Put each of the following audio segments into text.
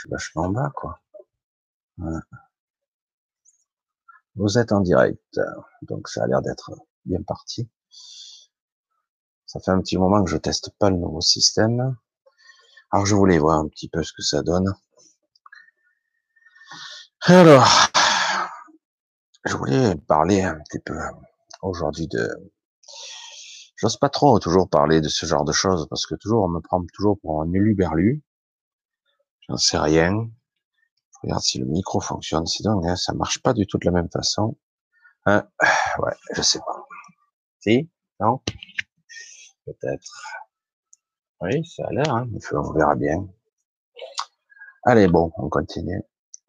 suis vachement bas, quoi. Vous êtes en direct, donc ça a l'air d'être bien parti. Ça fait un petit moment que je teste pas le nouveau système. Alors je voulais voir un petit peu ce que ça donne. Alors, je voulais parler un petit peu aujourd'hui de. J'ose pas trop toujours parler de ce genre de choses parce que toujours on me prend toujours pour un éluberlu. J'en sais rien. Regarde si le micro fonctionne. C'est dingue, hein, ça marche pas du tout de la même façon. Hein ouais, je sais pas. Si? Non? Peut-être. Oui, ça a l'air. Hein, on verra bien. Allez, bon, on continue.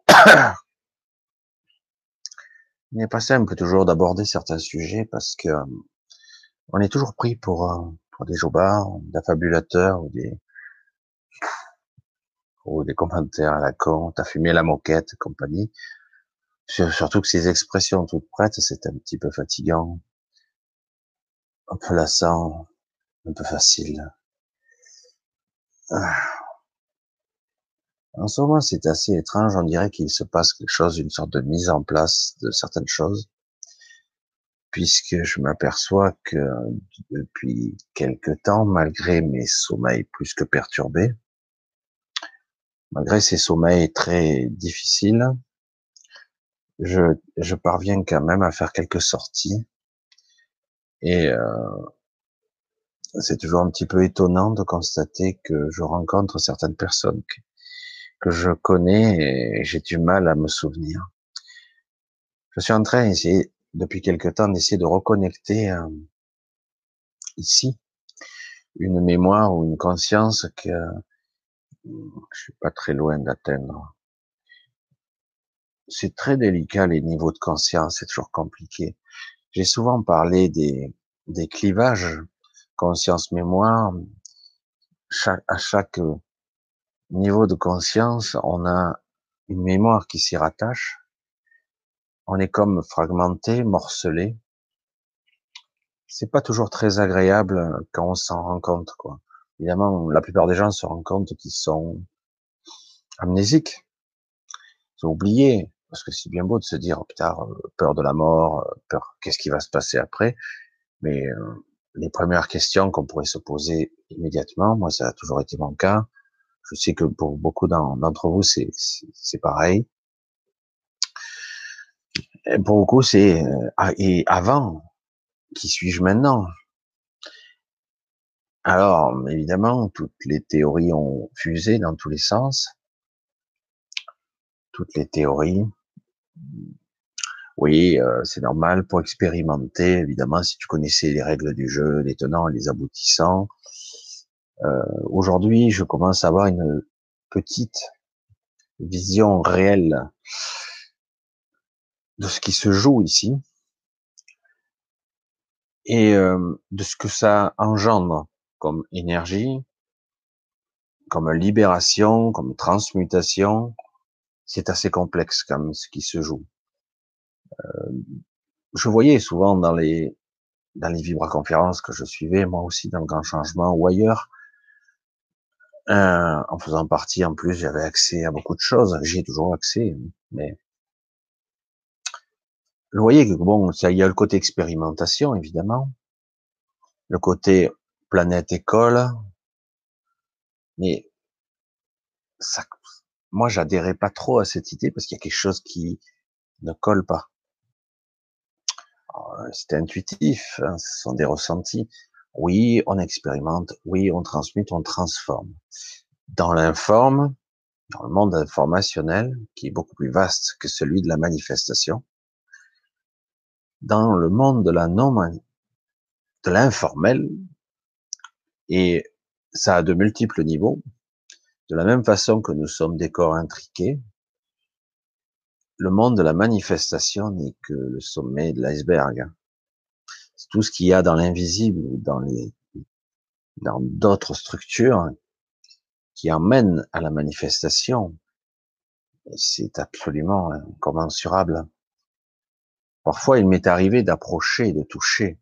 Il n'est pas simple toujours d'aborder certains sujets parce que euh, on est toujours pris pour, euh, pour des jobards, affabulateurs ou des ou des commentaires à la con, t'as fumé la moquette, compagnie. Surtout que ces expressions toutes prêtes, c'est un petit peu fatigant, un peu lassant, un peu facile. Ah. En ce moment, c'est assez étrange. On dirait qu'il se passe quelque chose, une sorte de mise en place de certaines choses, puisque je m'aperçois que depuis quelque temps, malgré mes sommeils plus que perturbés, malgré ces sommeils très difficiles, je, je parviens quand même à faire quelques sorties. Et euh, c'est toujours un petit peu étonnant de constater que je rencontre certaines personnes que je connais et j'ai du mal à me souvenir. Je suis en train depuis quelque temps, d'essayer de reconnecter euh, ici une mémoire ou une conscience que je suis pas très loin d'atteindre. C'est très délicat les niveaux de conscience, c'est toujours compliqué. J'ai souvent parlé des, des clivages conscience-mémoire. à chaque niveau de conscience, on a une mémoire qui s'y rattache. On est comme fragmenté, morcelé. C'est pas toujours très agréable quand on s'en rend compte, quoi. Évidemment, la plupart des gens se rendent compte qu'ils sont amnésiques. Ils ont oublié. Parce que c'est bien beau de se dire, oh, putain, peur de la mort, peur, qu'est-ce qui va se passer après? Mais euh, les premières questions qu'on pourrait se poser immédiatement, moi ça a toujours été mon cas, je sais que pour beaucoup d'entre vous, c'est pareil. Et pour beaucoup, c'est euh, ah, et avant, qui suis-je maintenant? Alors, évidemment, toutes les théories ont fusé dans tous les sens. Toutes les théories. Oui, euh, c'est normal pour expérimenter, évidemment, si tu connaissais les règles du jeu, les tenants et les aboutissants, euh, aujourd'hui, je commence à avoir une petite vision réelle de ce qui se joue ici et euh, de ce que ça engendre comme énergie, comme libération, comme transmutation. C'est assez complexe comme ce qui se joue. Euh, je voyais souvent dans les dans les vibra-conférences que je suivais, moi aussi dans le grand changement ou ailleurs, euh, en faisant partie, en plus, j'avais accès à beaucoup de choses. J'ai toujours accès, mais vous voyez que bon, il y a le côté expérimentation, évidemment, le côté planète école, mais ça, moi, j'adhérais pas trop à cette idée parce qu'il y a quelque chose qui ne colle pas. C'était intuitif, hein, ce sont des ressentis. Oui, on expérimente, oui, on transmute, on transforme. Dans l'informe, dans le monde informationnel, qui est beaucoup plus vaste que celui de la manifestation, dans le monde de la non de l'informel, et ça a de multiples niveaux, de la même façon que nous sommes des corps intriqués, le monde de la manifestation n'est que le sommet de l'iceberg. Tout ce qu'il y a dans l'invisible ou dans les dans d'autres structures qui emmènent à la manifestation, c'est absolument incommensurable. Parfois, il m'est arrivé d'approcher, de toucher,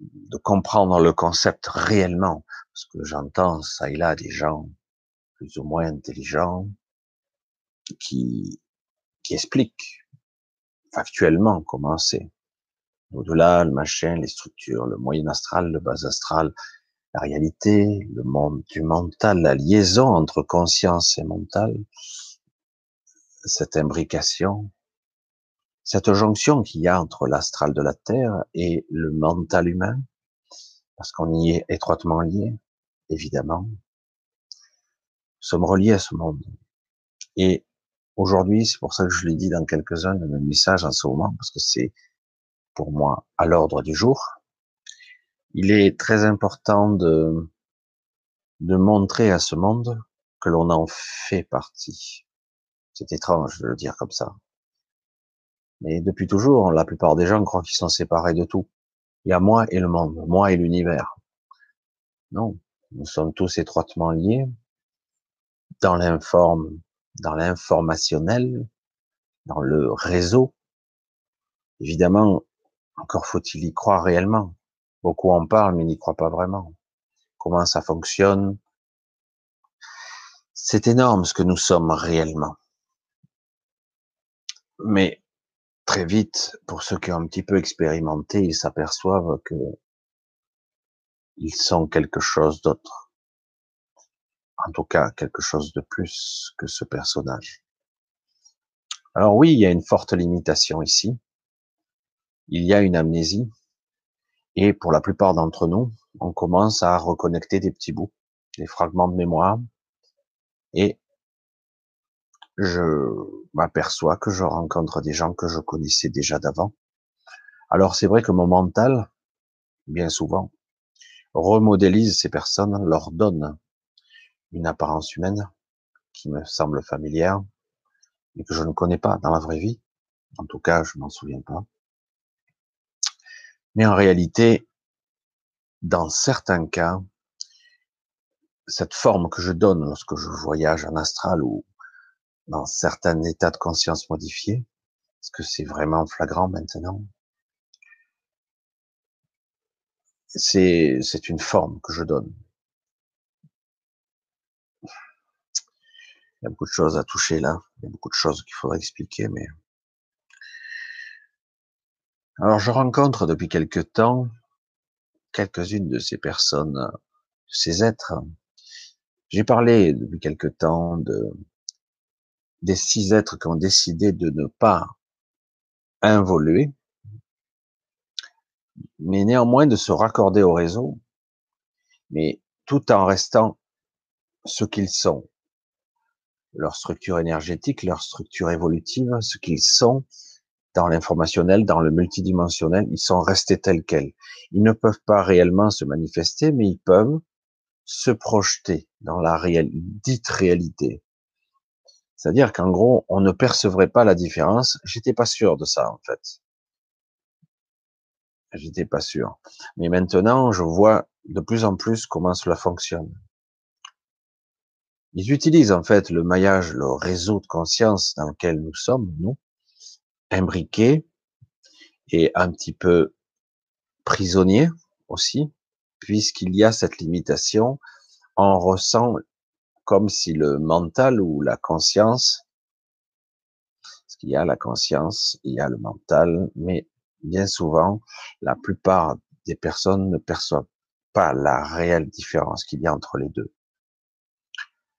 de comprendre le concept réellement, parce que j'entends ça et là des gens plus ou moins intelligents, qui, qui explique factuellement comment c'est. Au-delà, le machin, les structures, le moyen astral, le bas astral, la réalité, le monde du mental, la liaison entre conscience et mental, cette imbrication, cette jonction qu'il y a entre l'astral de la Terre et le mental humain, parce qu'on y est étroitement lié, évidemment. Sommes reliés à ce monde. Et aujourd'hui, c'est pour ça que je l'ai dit dans quelques-uns de mes messages en ce moment, parce que c'est pour moi à l'ordre du jour il est très important de, de montrer à ce monde que l'on en fait partie. C'est étrange de le dire comme ça. Mais depuis toujours, la plupart des gens croient qu'ils sont séparés de tout. Il y a moi et le monde, moi et l'univers. Non, nous sommes tous étroitement liés dans l'informe, dans l'informationnel, dans le réseau. Évidemment, encore faut-il y croire réellement. Beaucoup en parlent, mais n'y croient pas vraiment. Comment ça fonctionne? C'est énorme ce que nous sommes réellement. Mais très vite, pour ceux qui ont un petit peu expérimenté, ils s'aperçoivent que ils sont quelque chose d'autre. En tout cas, quelque chose de plus que ce personnage. Alors oui, il y a une forte limitation ici. Il y a une amnésie. Et pour la plupart d'entre nous, on commence à reconnecter des petits bouts, des fragments de mémoire. Et je m'aperçois que je rencontre des gens que je connaissais déjà d'avant. Alors c'est vrai que mon mental, bien souvent, remodélise ces personnes, leur donne une apparence humaine qui me semble familière, mais que je ne connais pas dans la vraie vie. En tout cas, je m'en souviens pas. Mais en réalité, dans certains cas, cette forme que je donne lorsque je voyage en astral ou dans certains états de conscience modifiés, est-ce que c'est vraiment flagrant maintenant? C'est une forme que je donne. Il y a beaucoup de choses à toucher là, il y a beaucoup de choses qu'il faudrait expliquer, mais alors, je rencontre depuis quelque temps quelques-unes de ces personnes, de ces êtres. J'ai parlé depuis quelque temps de des six êtres qui ont décidé de ne pas involuer, mais néanmoins de se raccorder au réseau, mais tout en restant ce qu'ils sont, leur structure énergétique, leur structure évolutive, ce qu'ils sont, dans l'informationnel, dans le multidimensionnel, ils sont restés tels quels. Ils ne peuvent pas réellement se manifester, mais ils peuvent se projeter dans la dite réalité. C'est-à-dire qu'en gros, on ne percevrait pas la différence. J'étais pas sûr de ça, en fait. J'étais pas sûr. Mais maintenant, je vois de plus en plus comment cela fonctionne. Ils utilisent, en fait, le maillage, le réseau de conscience dans lequel nous sommes, nous, imbriqué et un petit peu prisonnier aussi, puisqu'il y a cette limitation, on ressent comme si le mental ou la conscience, parce qu'il y a la conscience, il y a le mental, mais bien souvent, la plupart des personnes ne perçoivent pas la réelle différence qu'il y a entre les deux.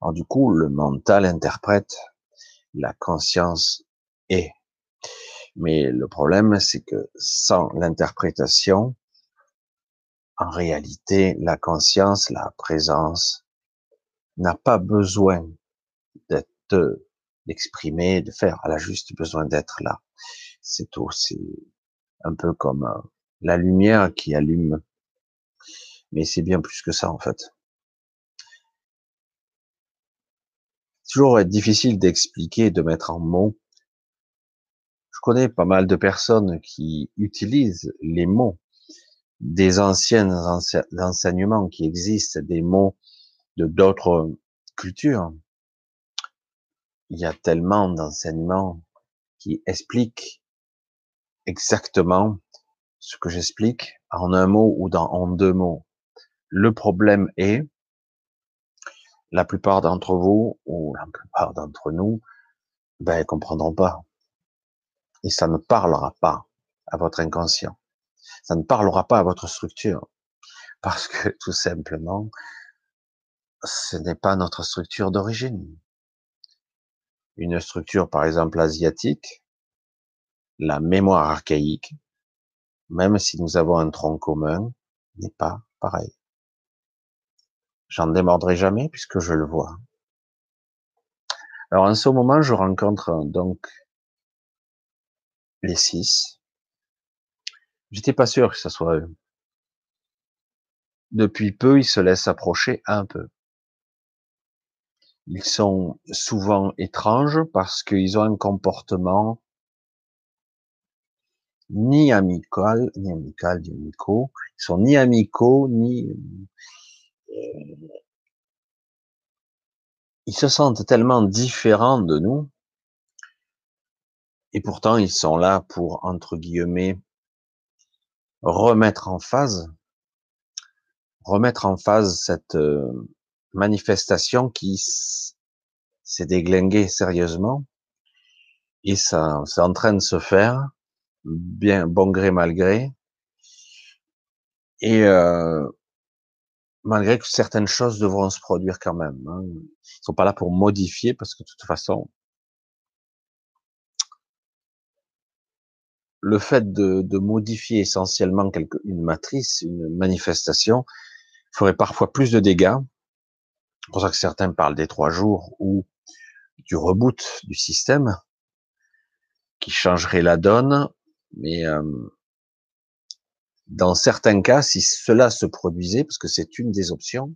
Alors du coup, le mental interprète, la conscience est mais le problème, c'est que sans l'interprétation, en réalité, la conscience, la présence, n'a pas besoin d'être d'exprimer, de faire. Elle a juste besoin d'être là. C'est tout. C'est un peu comme euh, la lumière qui allume. Mais c'est bien plus que ça, en fait. Toujours difficile d'expliquer, de mettre en mots je connais pas mal de personnes qui utilisent les mots des anciens enseignements qui existent, des mots de d'autres cultures. Il y a tellement d'enseignements qui expliquent exactement ce que j'explique en un mot ou en deux mots. Le problème est, la plupart d'entre vous, ou la plupart d'entre nous, ben, ils comprendront pas. Et ça ne parlera pas à votre inconscient. Ça ne parlera pas à votre structure. Parce que, tout simplement, ce n'est pas notre structure d'origine. Une structure, par exemple, asiatique, la mémoire archaïque, même si nous avons un tronc commun, n'est pas pareil. J'en démordrai jamais puisque je le vois. Alors en ce moment, je rencontre donc les six. J'étais pas sûr que ce soit eux. Depuis peu, ils se laissent approcher un peu. Ils sont souvent étranges parce qu'ils ont un comportement ni amical, ni amical, ni amicaux. Ils sont ni amicaux, ni euh, ils se sentent tellement différents de nous, et pourtant ils sont là pour, entre guillemets, remettre en phase, remettre en phase cette euh, manifestation qui s'est déglinguée sérieusement, et ça, c'est en train de se faire, bien bon gré mal gré, et euh, malgré que certaines choses devront se produire quand même. Hein. Ils sont pas là pour modifier parce que de toute façon, le fait de, modifier essentiellement une matrice, une manifestation, ferait parfois plus de dégâts. C'est pour ça que certains parlent des trois jours ou du reboot du système qui changerait la donne. Mais dans certains cas, si cela se produisait, parce que c'est une des options,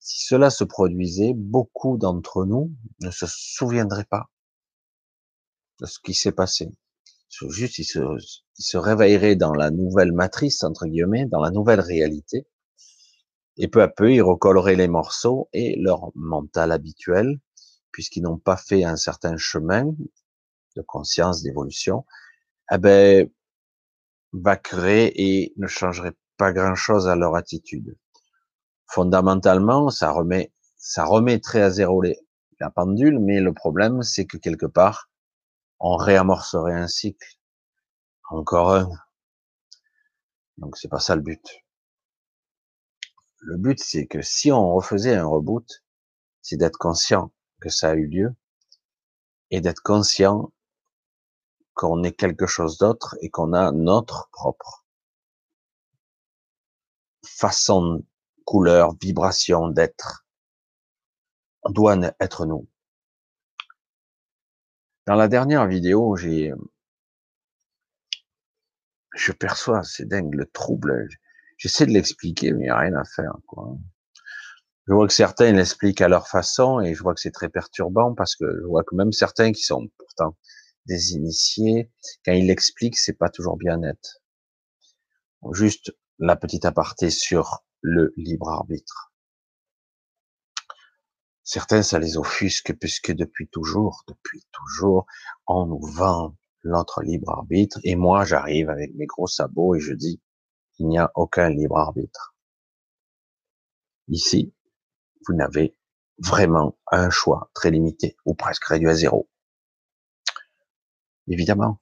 si cela se produisait, beaucoup d'entre nous ne se souviendraient pas de ce qui s'est passé. Juste, ils se, ils se réveilleraient dans la nouvelle matrice, entre guillemets, dans la nouvelle réalité, et peu à peu, ils recolleraient les morceaux et leur mental habituel, puisqu'ils n'ont pas fait un certain chemin de conscience, d'évolution, eh ben, va et ne changerait pas grand-chose à leur attitude. Fondamentalement, ça remet, ça remettrait à zéro la pendule, mais le problème, c'est que quelque part, on réamorcerait un cycle. Encore un. Donc c'est pas ça le but. Le but, c'est que si on refaisait un reboot, c'est d'être conscient que ça a eu lieu et d'être conscient qu'on est quelque chose d'autre et qu'on a notre propre façon, couleur, vibration d'être. On doit être nous. Dans la dernière vidéo, j'ai, je perçois, c'est dingue, le trouble. J'essaie de l'expliquer, mais il n'y a rien à faire, quoi. Je vois que certains l'expliquent à leur façon et je vois que c'est très perturbant parce que je vois que même certains qui sont pourtant des initiés, quand il explique, c'est pas toujours bien net. Juste la petite aparté sur le libre arbitre. Certains, ça les offusque puisque depuis toujours, depuis toujours, on nous vend notre libre arbitre et moi, j'arrive avec mes gros sabots et je dis, il n'y a aucun libre arbitre. Ici, vous n'avez vraiment un choix très limité ou presque réduit à zéro évidemment.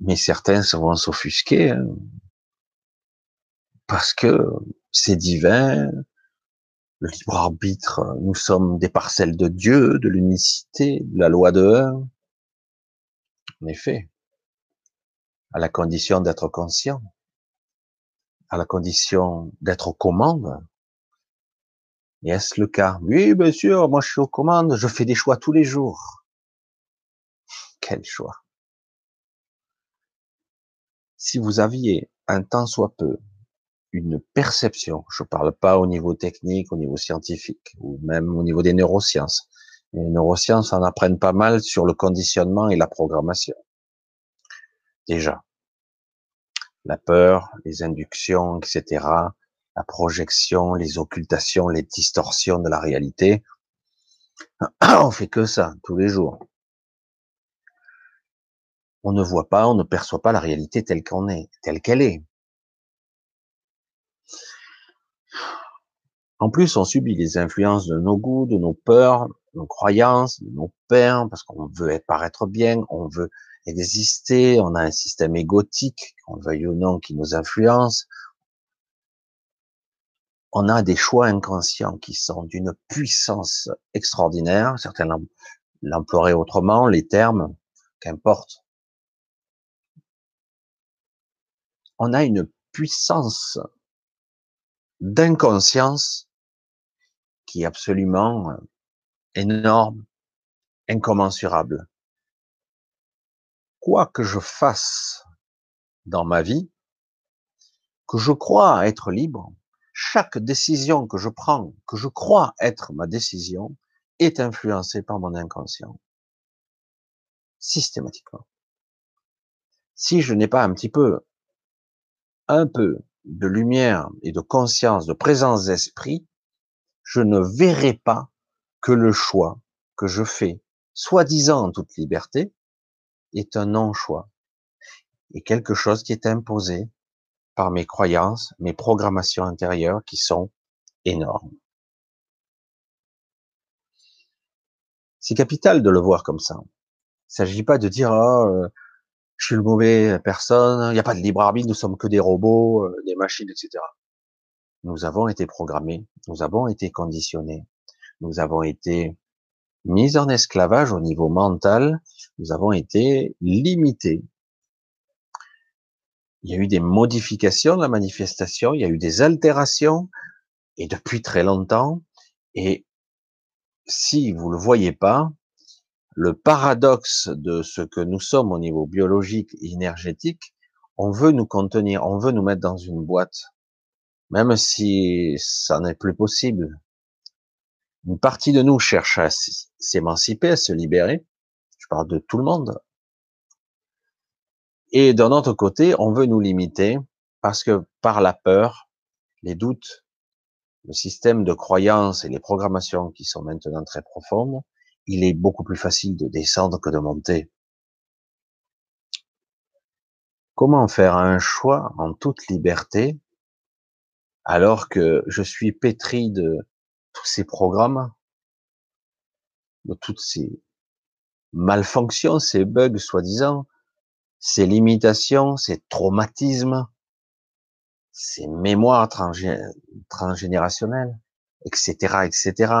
Mais certains vont s'offusquer hein, parce que c'est divin, le libre arbitre, nous sommes des parcelles de Dieu, de l'unicité, de la loi de un. En effet, à la condition d'être conscient, à la condition d'être aux commandes. Est-ce le cas? Oui, bien sûr, moi je suis aux commandes, je fais des choix tous les jours. Quel choix. Si vous aviez un tant soit peu une perception, je ne parle pas au niveau technique, au niveau scientifique, ou même au niveau des neurosciences. Les neurosciences en apprennent pas mal sur le conditionnement et la programmation. Déjà, la peur, les inductions, etc., la projection, les occultations, les distorsions de la réalité, on fait que ça tous les jours on ne voit pas, on ne perçoit pas la réalité telle qu'on est, telle qu'elle est. En plus, on subit les influences de nos goûts, de nos peurs, de nos croyances, de nos peurs, parce qu'on veut paraître bien, on veut exister, on a un système égotique, qu'on veuille ou non, qui nous influence. On a des choix inconscients qui sont d'une puissance extraordinaire. Certains l'emploieraient autrement, les termes, qu'importe. On a une puissance d'inconscience qui est absolument euh, énorme, incommensurable. Quoi que je fasse dans ma vie, que je crois être libre, chaque décision que je prends, que je crois être ma décision, est influencée par mon inconscient. Systématiquement. Si je n'ai pas un petit peu, un peu de lumière et de conscience, de présence d'esprit, je ne verrai pas que le choix que je fais, soi-disant en toute liberté, est un non-choix et quelque chose qui est imposé par mes croyances, mes programmations intérieures qui sont énormes. C'est capital de le voir comme ça. Il s'agit pas de dire oh, je suis le mauvais personne, il n'y a pas de libre arbitre, nous sommes que des robots, euh, des machines, etc. Nous avons été programmés, nous avons été conditionnés, nous avons été mis en esclavage au niveau mental, nous avons été limités. Il y a eu des modifications de la manifestation, il y a eu des altérations, et depuis très longtemps, et si vous le voyez pas, le paradoxe de ce que nous sommes au niveau biologique et énergétique, on veut nous contenir, on veut nous mettre dans une boîte, même si ça n'est plus possible. Une partie de nous cherche à s'émanciper, à se libérer. Je parle de tout le monde. Et d'un autre côté, on veut nous limiter parce que par la peur, les doutes, le système de croyances et les programmations qui sont maintenant très profondes, il est beaucoup plus facile de descendre que de monter. Comment faire un choix en toute liberté alors que je suis pétri de tous ces programmes, de toutes ces malfonctions, ces bugs soi-disant, ces limitations, ces traumatismes, ces mémoires transgénérationnelles, etc., etc.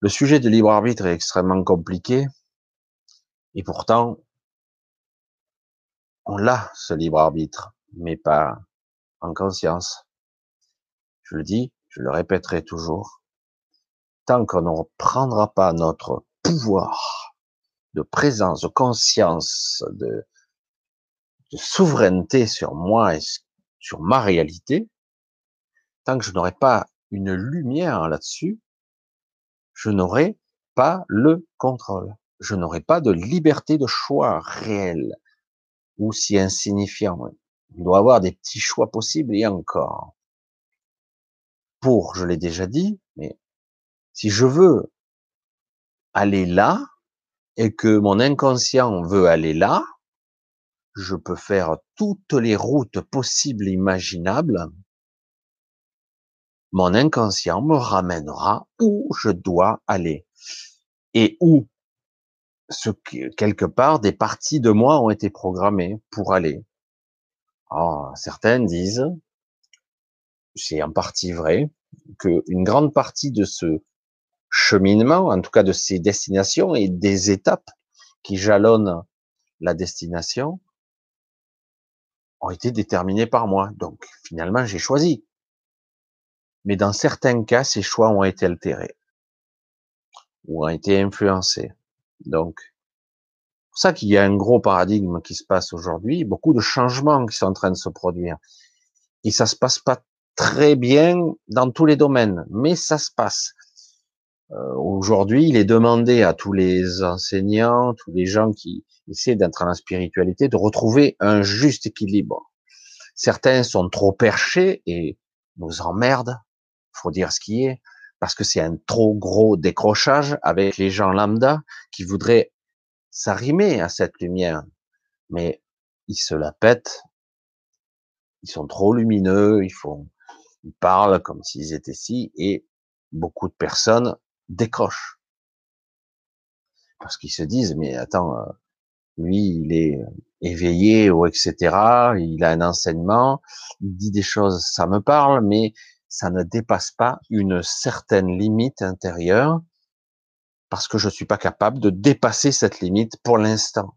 Le sujet du libre arbitre est extrêmement compliqué, et pourtant, on l'a, ce libre arbitre, mais pas en conscience. Je le dis, je le répéterai toujours. Tant qu'on ne reprendra pas notre pouvoir de présence, de conscience, de, de souveraineté sur moi et sur ma réalité, tant que je n'aurai pas une lumière là-dessus, je n'aurai pas le contrôle. Je n'aurai pas de liberté de choix réel ou si insignifiant. Il doit y avoir des petits choix possibles et encore. Pour, je l'ai déjà dit, mais si je veux aller là et que mon inconscient veut aller là, je peux faire toutes les routes possibles et imaginables mon inconscient me ramènera où je dois aller et où ce quelque part des parties de moi ont été programmées pour aller. Alors, certaines disent, c'est en partie vrai, que une grande partie de ce cheminement, en tout cas de ces destinations et des étapes qui jalonnent la destination, ont été déterminées par moi. Donc finalement, j'ai choisi mais dans certains cas, ces choix ont été altérés ou ont été influencés. Donc, c'est pour ça qu'il y a un gros paradigme qui se passe aujourd'hui, beaucoup de changements qui sont en train de se produire. Et ça se passe pas très bien dans tous les domaines, mais ça se passe. Euh, aujourd'hui, il est demandé à tous les enseignants, tous les gens qui essaient d'entrer dans la spiritualité, de retrouver un juste équilibre. Certains sont trop perchés et nous emmerdent faut dire ce qui est, parce que c'est un trop gros décrochage avec les gens lambda qui voudraient s'arrimer à cette lumière. Mais ils se la pètent, ils sont trop lumineux, ils font, ils parlent comme s'ils étaient si, et beaucoup de personnes décrochent parce qu'ils se disent mais attends, euh, lui il est éveillé ou etc. Il a un enseignement, il dit des choses, ça me parle, mais ça ne dépasse pas une certaine limite intérieure parce que je suis pas capable de dépasser cette limite pour l'instant.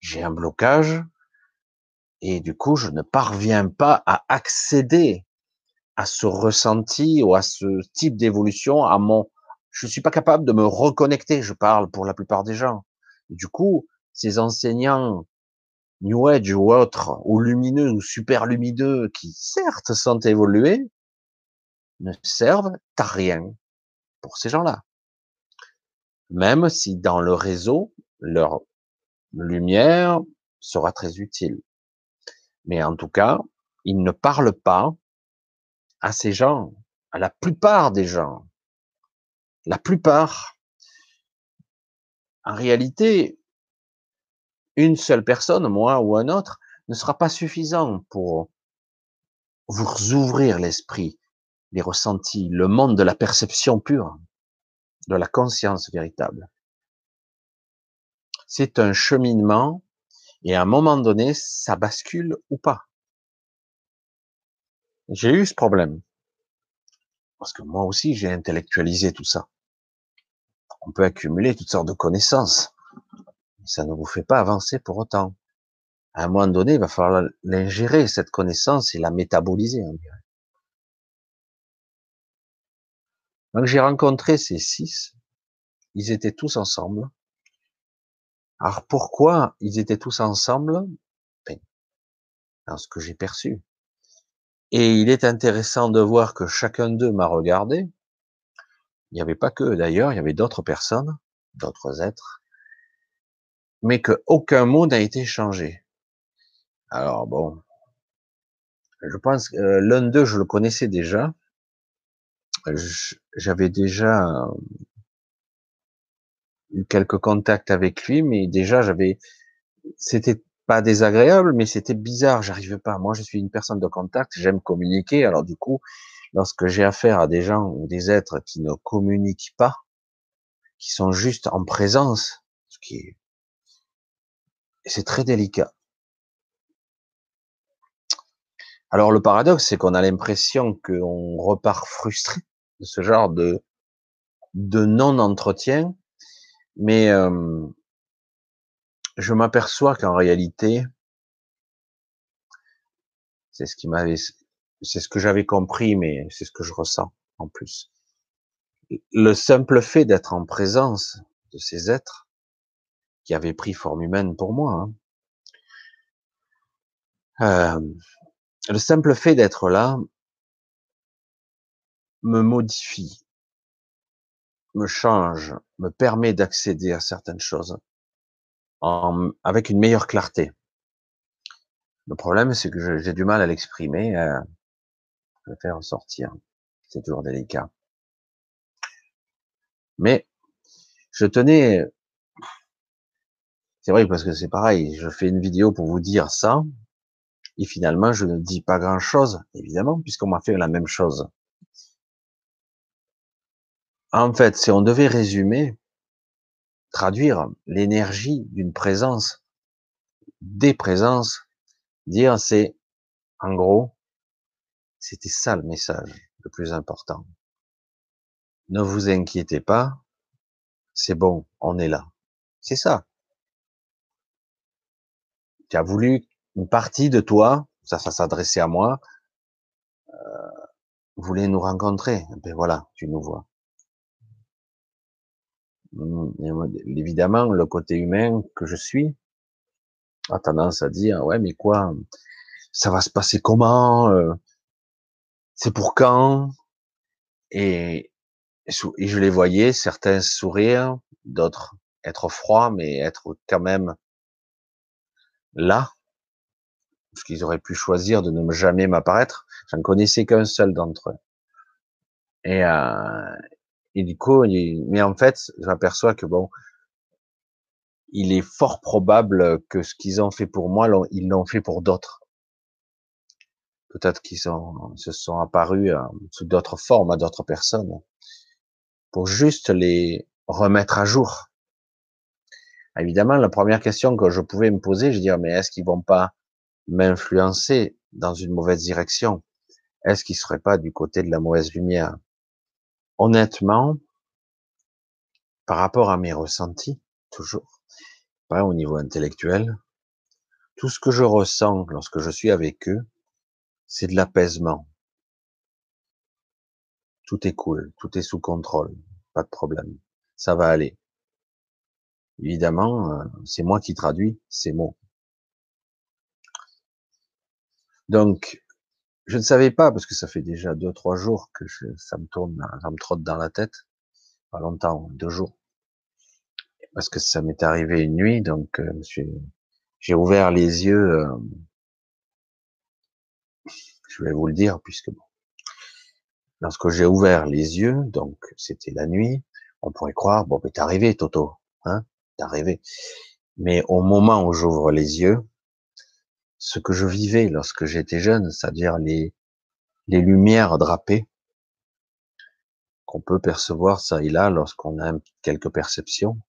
J'ai un blocage et du coup, je ne parviens pas à accéder à ce ressenti ou à ce type d'évolution, à mon, je suis pas capable de me reconnecter. Je parle pour la plupart des gens. du coup, ces enseignants New Age ou autres, ou lumineux ou super lumineux, qui certes sont évolués, ne servent à rien pour ces gens-là. Même si dans le réseau, leur lumière sera très utile. Mais en tout cas, ils ne parlent pas à ces gens, à la plupart des gens. La plupart. En réalité, une seule personne, moi ou un autre, ne sera pas suffisant pour vous ouvrir l'esprit, les ressentis, le monde de la perception pure, de la conscience véritable. C'est un cheminement et à un moment donné, ça bascule ou pas. J'ai eu ce problème. Parce que moi aussi, j'ai intellectualisé tout ça. On peut accumuler toutes sortes de connaissances. Ça ne vous fait pas avancer pour autant. À un moment donné, il va falloir l'ingérer, cette connaissance, et la métaboliser, on dirait. Donc j'ai rencontré ces six. Ils étaient tous ensemble. Alors pourquoi ils étaient tous ensemble? Ben, Dans ce que j'ai perçu. Et il est intéressant de voir que chacun d'eux m'a regardé. Il n'y avait pas que d'ailleurs, il y avait d'autres personnes, d'autres êtres, mais que aucun mot n'a été changé. Alors bon, je pense que euh, l'un d'eux, je le connaissais déjà. J'avais déjà eu quelques contacts avec lui, mais déjà j'avais, c'était pas désagréable, mais c'était bizarre. J'arrivais pas. Moi, je suis une personne de contact. J'aime communiquer. Alors du coup, lorsque j'ai affaire à des gens ou des êtres qui ne communiquent pas, qui sont juste en présence, ce qui est, c'est très délicat. Alors le paradoxe, c'est qu'on a l'impression qu'on repart frustré de ce genre de de non-entretien, mais euh, je m'aperçois qu'en réalité, c'est ce que j'avais compris, mais c'est ce que je ressens en plus. Le simple fait d'être en présence de ces êtres qui avaient pris forme humaine pour moi, hein, euh, le simple fait d'être là me modifie, me change, me permet d'accéder à certaines choses avec une meilleure clarté. Le problème, c'est que j'ai du mal à l'exprimer, à le faire sortir. C'est toujours délicat. Mais je tenais, c'est vrai parce que c'est pareil, je fais une vidéo pour vous dire ça, et finalement je ne dis pas grand chose, évidemment, puisqu'on m'a fait la même chose. En fait, si on devait résumer, traduire l'énergie d'une présence, des présences, dire c'est, en gros, c'était ça le message le plus important. Ne vous inquiétez pas, c'est bon, on est là. C'est ça. Tu as voulu une partie de toi, ça, ça s'adressait à moi, euh, voulait nous rencontrer. Ben voilà, tu nous vois. Mmh, évidemment, le côté humain que je suis a tendance à dire, ouais, mais quoi, ça va se passer comment, euh, c'est pour quand, et, et je les voyais, certains sourire, d'autres être froids, mais être quand même là, parce qu'ils auraient pu choisir de ne jamais m'apparaître. J'en connaissais qu'un seul d'entre eux. Et, euh, et du coup, mais en fait, je m'aperçois que bon, il est fort probable que ce qu'ils ont fait pour moi, ils l'ont fait pour d'autres. peut-être qu'ils se sont apparus euh, sous d'autres formes à d'autres personnes, pour juste les remettre à jour. Évidemment, la première question que je pouvais me poser, je dis, mais est-ce qu'ils vont pas m'influencer dans une mauvaise direction? Est-ce qu'ils seraient pas du côté de la mauvaise lumière? Honnêtement, par rapport à mes ressentis, toujours, pas au niveau intellectuel, tout ce que je ressens lorsque je suis avec eux, c'est de l'apaisement. Tout est cool, tout est sous contrôle, pas de problème, ça va aller. Évidemment, euh, c'est moi qui traduis ces mots. Donc, je ne savais pas, parce que ça fait déjà deux, trois jours que ça me tourne, ça me trotte dans la tête. Pas longtemps, deux jours. Parce que ça m'est arrivé une nuit, donc euh, j'ai ouvert les yeux. Euh, je vais vous le dire, puisque lorsque j'ai ouvert les yeux, donc c'était la nuit, on pourrait croire, bon, mais t'es arrivé, Toto, hein, t'es arrivé. Mais au moment où j'ouvre les yeux, ce que je vivais lorsque j'étais jeune, c'est-à-dire les, les lumières drapées qu'on peut percevoir ça et là lorsqu'on a quelques perceptions,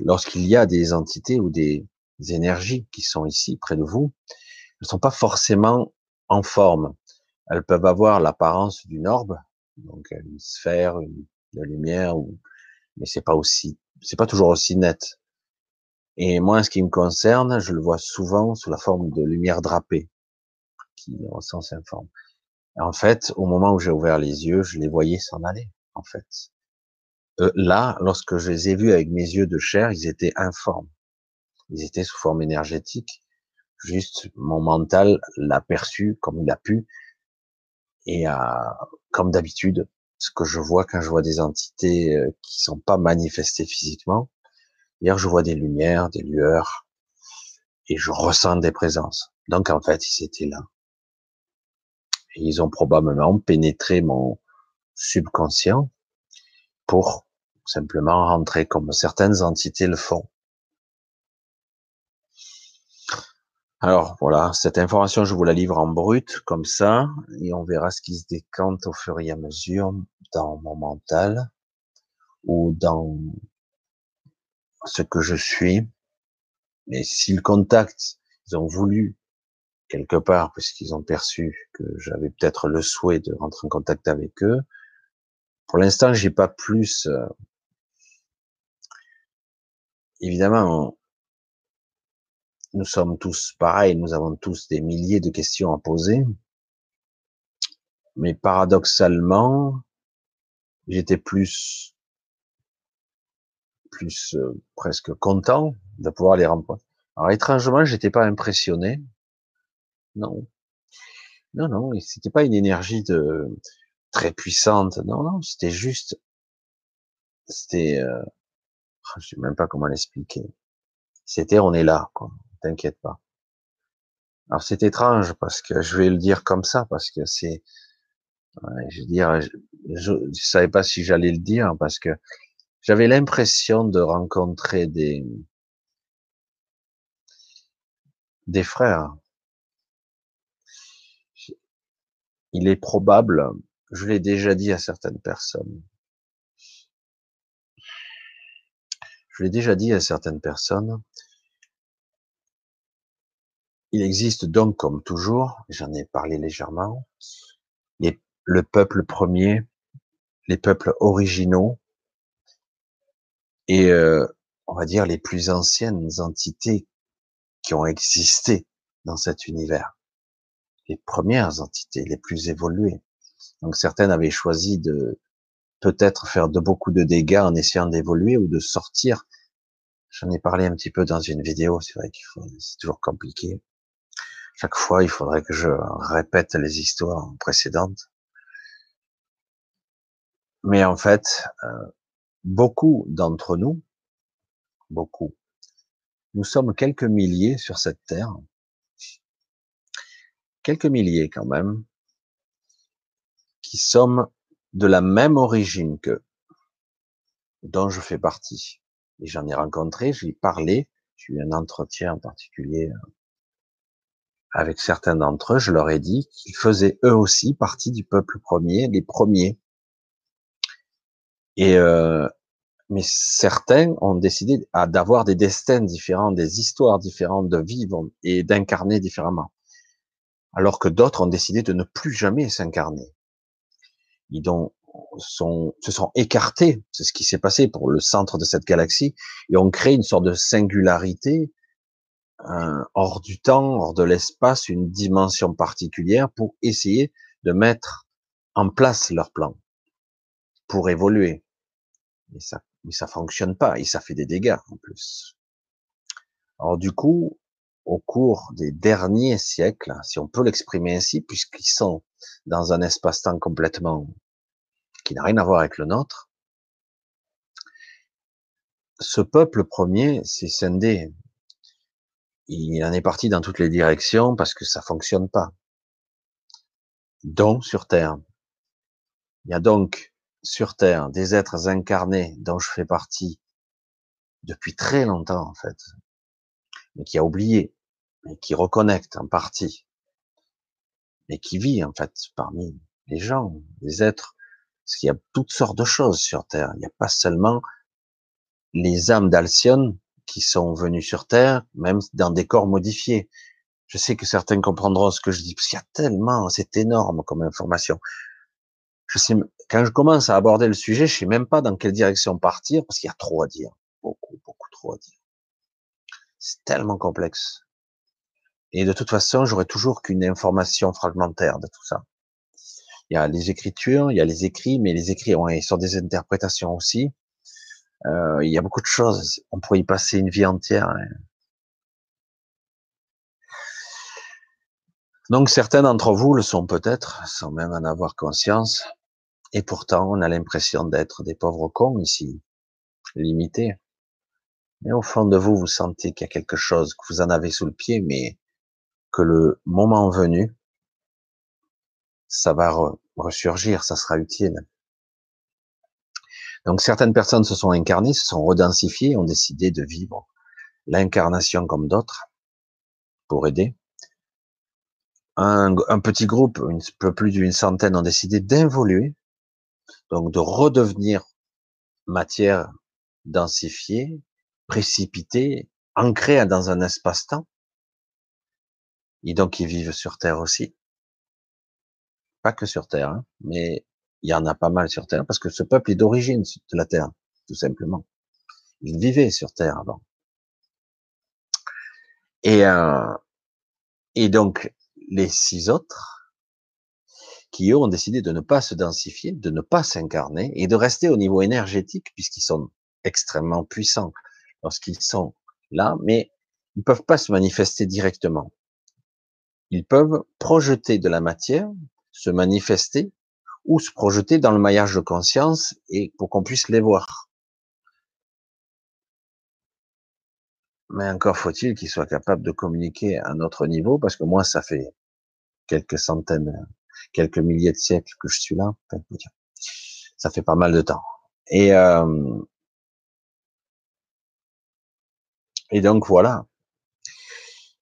lorsqu'il y a des entités ou des, énergies qui sont ici près de vous, ne sont pas forcément en forme. Elles peuvent avoir l'apparence d'une orbe, donc une sphère, une, lumière, mais c'est pas aussi, c'est pas toujours aussi net. Et moi, en ce qui me concerne, je le vois souvent sous la forme de lumière drapée, qui au sens informe. En fait, au moment où j'ai ouvert les yeux, je les voyais s'en aller, en fait. Euh, là, lorsque je les ai vus avec mes yeux de chair, ils étaient informes. Ils étaient sous forme énergétique. Juste, mon mental l'a perçu comme il a pu. Et euh, comme d'habitude, ce que je vois quand je vois des entités euh, qui sont pas manifestées physiquement, Hier, je vois des lumières, des lueurs, et je ressens des présences. Donc, en fait, ils étaient là. Et ils ont probablement pénétré mon subconscient pour simplement rentrer comme certaines entités le font. Alors voilà, cette information, je vous la livre en brut, comme ça, et on verra ce qui se décante au fur et à mesure dans mon mental ou dans ce que je suis. Mais si le contact, ils ont voulu quelque part, puisqu'ils ont perçu que j'avais peut-être le souhait de rentrer en contact avec eux. Pour l'instant, j'ai pas plus. Euh, évidemment, nous sommes tous pareils, nous avons tous des milliers de questions à poser. Mais paradoxalement, j'étais plus plus euh, presque content de pouvoir les rencontrer. Alors étrangement, j'étais pas impressionné. Non, non, non, c'était pas une énergie de très puissante. Non, non, c'était juste, c'était, euh... je sais même pas comment l'expliquer. C'était, on est là, quoi. T'inquiète pas. Alors c'est étrange parce que je vais le dire comme ça parce que c'est, je veux dire, je savais pas si j'allais le dire parce que j'avais l'impression de rencontrer des, des frères. Il est probable, je l'ai déjà dit à certaines personnes, je l'ai déjà dit à certaines personnes, il existe donc, comme toujours, j'en ai parlé légèrement, le peuple premier, les peuples originaux, et euh, on va dire les plus anciennes entités qui ont existé dans cet univers. Les premières entités, les plus évoluées. Donc certaines avaient choisi de peut-être faire de beaucoup de dégâts en essayant d'évoluer ou de sortir. J'en ai parlé un petit peu dans une vidéo, c'est vrai qu'il faut, c'est toujours compliqué. Chaque fois, il faudrait que je répète les histoires précédentes. Mais en fait, euh, beaucoup d'entre nous, beaucoup, nous sommes quelques milliers sur cette terre, quelques milliers quand même, qui sommes de la même origine que dont je fais partie. Et j'en ai rencontré, j'ai parlé, j'ai eu un entretien en particulier avec certains d'entre eux, je leur ai dit qu'ils faisaient eux aussi partie du peuple premier, les premiers. Et euh, mais certains ont décidé d'avoir des destins différents, des histoires différentes, de vivre et d'incarner différemment. Alors que d'autres ont décidé de ne plus jamais s'incarner. Ils sont, se sont écartés, c'est ce qui s'est passé pour le centre de cette galaxie, et ont créé une sorte de singularité, hors du temps, hors de l'espace, une dimension particulière pour essayer de mettre en place leur plan, pour évoluer. Et ça mais ça fonctionne pas et ça fait des dégâts en plus. Alors du coup, au cours des derniers siècles, si on peut l'exprimer ainsi, puisqu'ils sont dans un espace-temps complètement qui n'a rien à voir avec le nôtre, ce peuple premier s'est scindé. Il en est parti dans toutes les directions parce que ça fonctionne pas. Donc sur Terre. Il y a donc sur Terre, des êtres incarnés dont je fais partie depuis très longtemps en fait, mais qui a oublié, mais qui reconnecte en partie, mais qui vit en fait parmi les gens, les êtres, parce qu'il y a toutes sortes de choses sur Terre. Il n'y a pas seulement les âmes d'Alcyone qui sont venues sur Terre, même dans des corps modifiés. Je sais que certains comprendront ce que je dis, parce qu'il y a tellement, c'est énorme comme information quand je commence à aborder le sujet, je sais même pas dans quelle direction partir parce qu'il y a trop à dire. Beaucoup, beaucoup trop à dire. C'est tellement complexe. Et de toute façon, j'aurai toujours qu'une information fragmentaire de tout ça. Il y a les écritures, il y a les écrits, mais les écrits sont des interprétations aussi. Euh, il y a beaucoup de choses. On pourrait y passer une vie entière. Hein. Donc certains d'entre vous le sont peut-être, sans même en avoir conscience. Et pourtant, on a l'impression d'être des pauvres cons ici, limités. Mais au fond de vous, vous sentez qu'il y a quelque chose, que vous en avez sous le pied, mais que le moment venu, ça va ressurgir, ça sera utile. Donc certaines personnes se sont incarnées, se sont redensifiées, ont décidé de vivre l'incarnation comme d'autres pour aider. Un, un, petit groupe, un peu plus d'une centaine, ont décidé d'involuer donc de redevenir matière densifiée, précipitée, ancrée dans un espace-temps. Et donc ils vivent sur Terre aussi. Pas que sur Terre, hein, mais il y en a pas mal sur Terre, parce que ce peuple est d'origine de la Terre, tout simplement. Il vivait sur Terre avant. Euh, et donc les six autres, qui eux ont décidé de ne pas se densifier, de ne pas s'incarner et de rester au niveau énergétique puisqu'ils sont extrêmement puissants lorsqu'ils sont là, mais ils ne peuvent pas se manifester directement. Ils peuvent projeter de la matière, se manifester ou se projeter dans le maillage de conscience et pour qu'on puisse les voir. Mais encore faut-il qu'ils soient capables de communiquer à un autre niveau, parce que moi, ça fait quelques centaines quelques milliers de siècles que je suis là. Ça fait pas mal de temps. Et, euh, et donc voilà.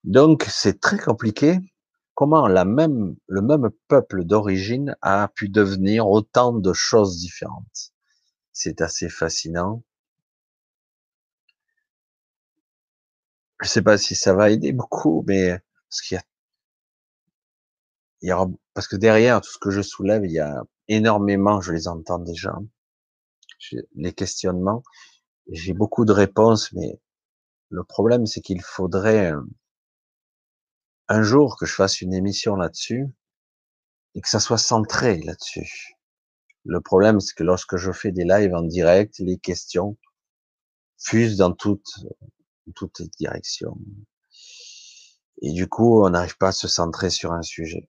Donc c'est très compliqué. Comment la même, le même peuple d'origine a pu devenir autant de choses différentes. C'est assez fascinant. Je sais pas si ça va aider beaucoup, mais ce qu'il y a il y aura, parce que derrière tout ce que je soulève, il y a énormément, je les entends déjà, les questionnements. J'ai beaucoup de réponses, mais le problème, c'est qu'il faudrait euh, un jour que je fasse une émission là-dessus et que ça soit centré là-dessus. Le problème, c'est que lorsque je fais des lives en direct, les questions fusent dans toutes, toutes les directions. Et du coup, on n'arrive pas à se centrer sur un sujet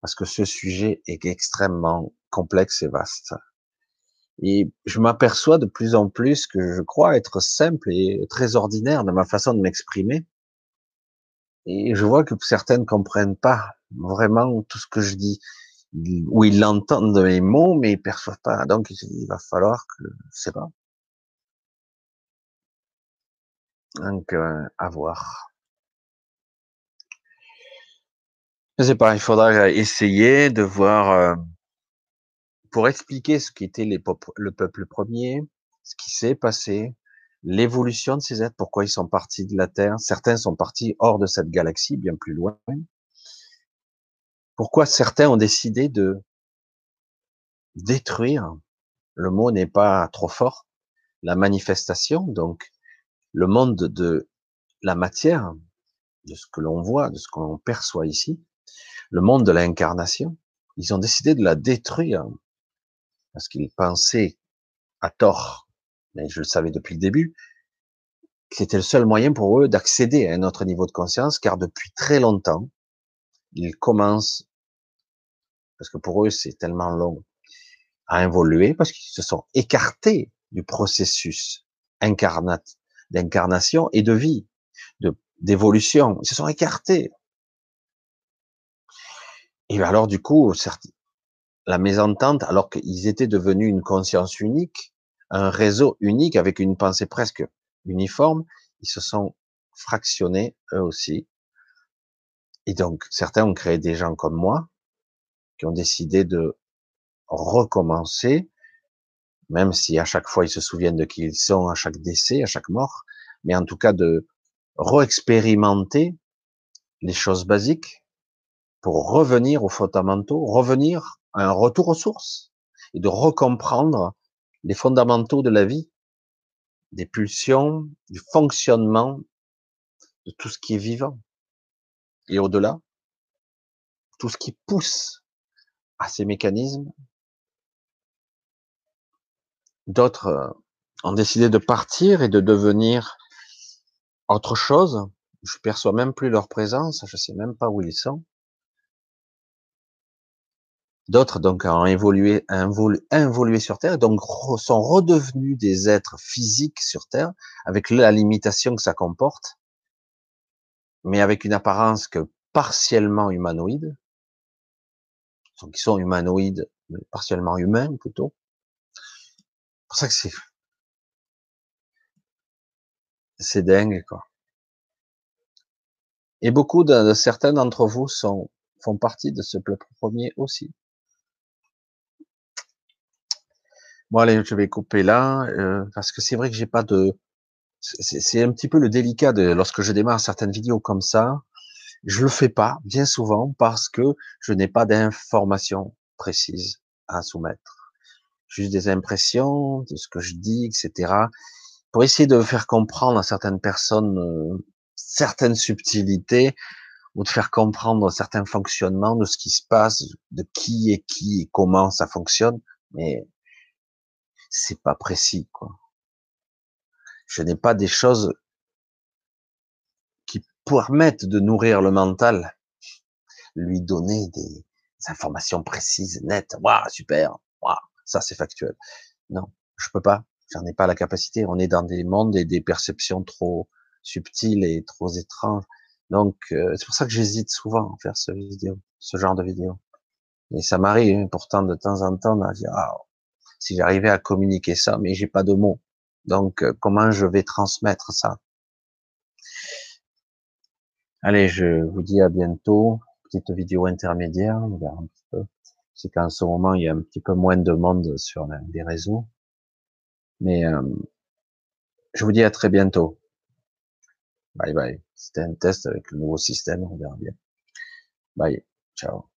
parce que ce sujet est extrêmement complexe et vaste. Et je m'aperçois de plus en plus que je crois être simple et très ordinaire dans ma façon de m'exprimer. Et je vois que certains ne comprennent pas vraiment tout ce que je dis, ou ils l'entendent de mes mots, mais ils perçoivent pas. Donc il va falloir que, sais pas. Donc euh, à voir. Je sais pas, il faudra essayer de voir, euh, pour expliquer ce qui était les le peuple premier, ce qui s'est passé, l'évolution de ces êtres, pourquoi ils sont partis de la Terre. Certains sont partis hors de cette galaxie, bien plus loin. Pourquoi certains ont décidé de détruire, le mot n'est pas trop fort, la manifestation, donc le monde de la matière, de ce que l'on voit, de ce qu'on perçoit ici, le monde de l'incarnation, ils ont décidé de la détruire parce qu'ils pensaient à tort, mais je le savais depuis le début, que c'était le seul moyen pour eux d'accéder à un autre niveau de conscience, car depuis très longtemps, ils commencent, parce que pour eux c'est tellement long, à évoluer, parce qu'ils se sont écartés du processus incarnat, d'incarnation et de vie, d'évolution. Ils se sont écartés. Et alors du coup, la mésentente, alors qu'ils étaient devenus une conscience unique, un réseau unique avec une pensée presque uniforme, ils se sont fractionnés eux aussi. Et donc certains ont créé des gens comme moi qui ont décidé de recommencer, même si à chaque fois ils se souviennent de qui ils sont, à chaque décès, à chaque mort, mais en tout cas de re-expérimenter les choses basiques pour revenir aux fondamentaux, revenir à un retour aux sources et de recomprendre les fondamentaux de la vie, des pulsions, du fonctionnement de tout ce qui est vivant. Et au-delà, tout ce qui pousse à ces mécanismes. D'autres euh, ont décidé de partir et de devenir autre chose. Je perçois même plus leur présence, je sais même pas où ils sont. D'autres donc ont évolué, sur Terre, donc sont redevenus des êtres physiques sur Terre, avec la limitation que ça comporte, mais avec une apparence que partiellement humanoïde. Donc ils sont humanoïdes, mais partiellement humains plutôt. C'est pour ça que c'est dingue quoi. Et beaucoup de, certains d'entre vous font partie de ce peuple premier aussi. Bon allez, je vais couper là euh, parce que c'est vrai que j'ai pas de. C'est un petit peu le délicat de lorsque je démarre certaines vidéos comme ça. Je le fais pas bien souvent parce que je n'ai pas d'informations précises à soumettre. Juste des impressions de ce que je dis, etc. Pour essayer de faire comprendre à certaines personnes euh, certaines subtilités ou de faire comprendre certains fonctionnements de ce qui se passe, de qui est qui et comment ça fonctionne. Mais c'est pas précis, quoi. Je n'ai pas des choses qui permettent de nourrir le mental, lui donner des informations précises, nettes. Waouh, super. Waouh, ça c'est factuel. Non, je peux pas. J'en ai pas la capacité. On est dans des mondes et des perceptions trop subtiles et trop étranges. Donc, euh, c'est pour ça que j'hésite souvent à faire ce vidéo, ce genre de vidéo. Et ça m'arrive hein, pourtant de temps en temps à si j'arrivais à communiquer ça, mais j'ai pas de mots. Donc, euh, comment je vais transmettre ça? Allez, je vous dis à bientôt. Petite vidéo intermédiaire, on verra un petit peu. C'est qu'en ce moment, il y a un petit peu moins de monde sur les réseaux. Mais euh, je vous dis à très bientôt. Bye bye. C'était un test avec le nouveau système, on verra bien. Bye. Ciao.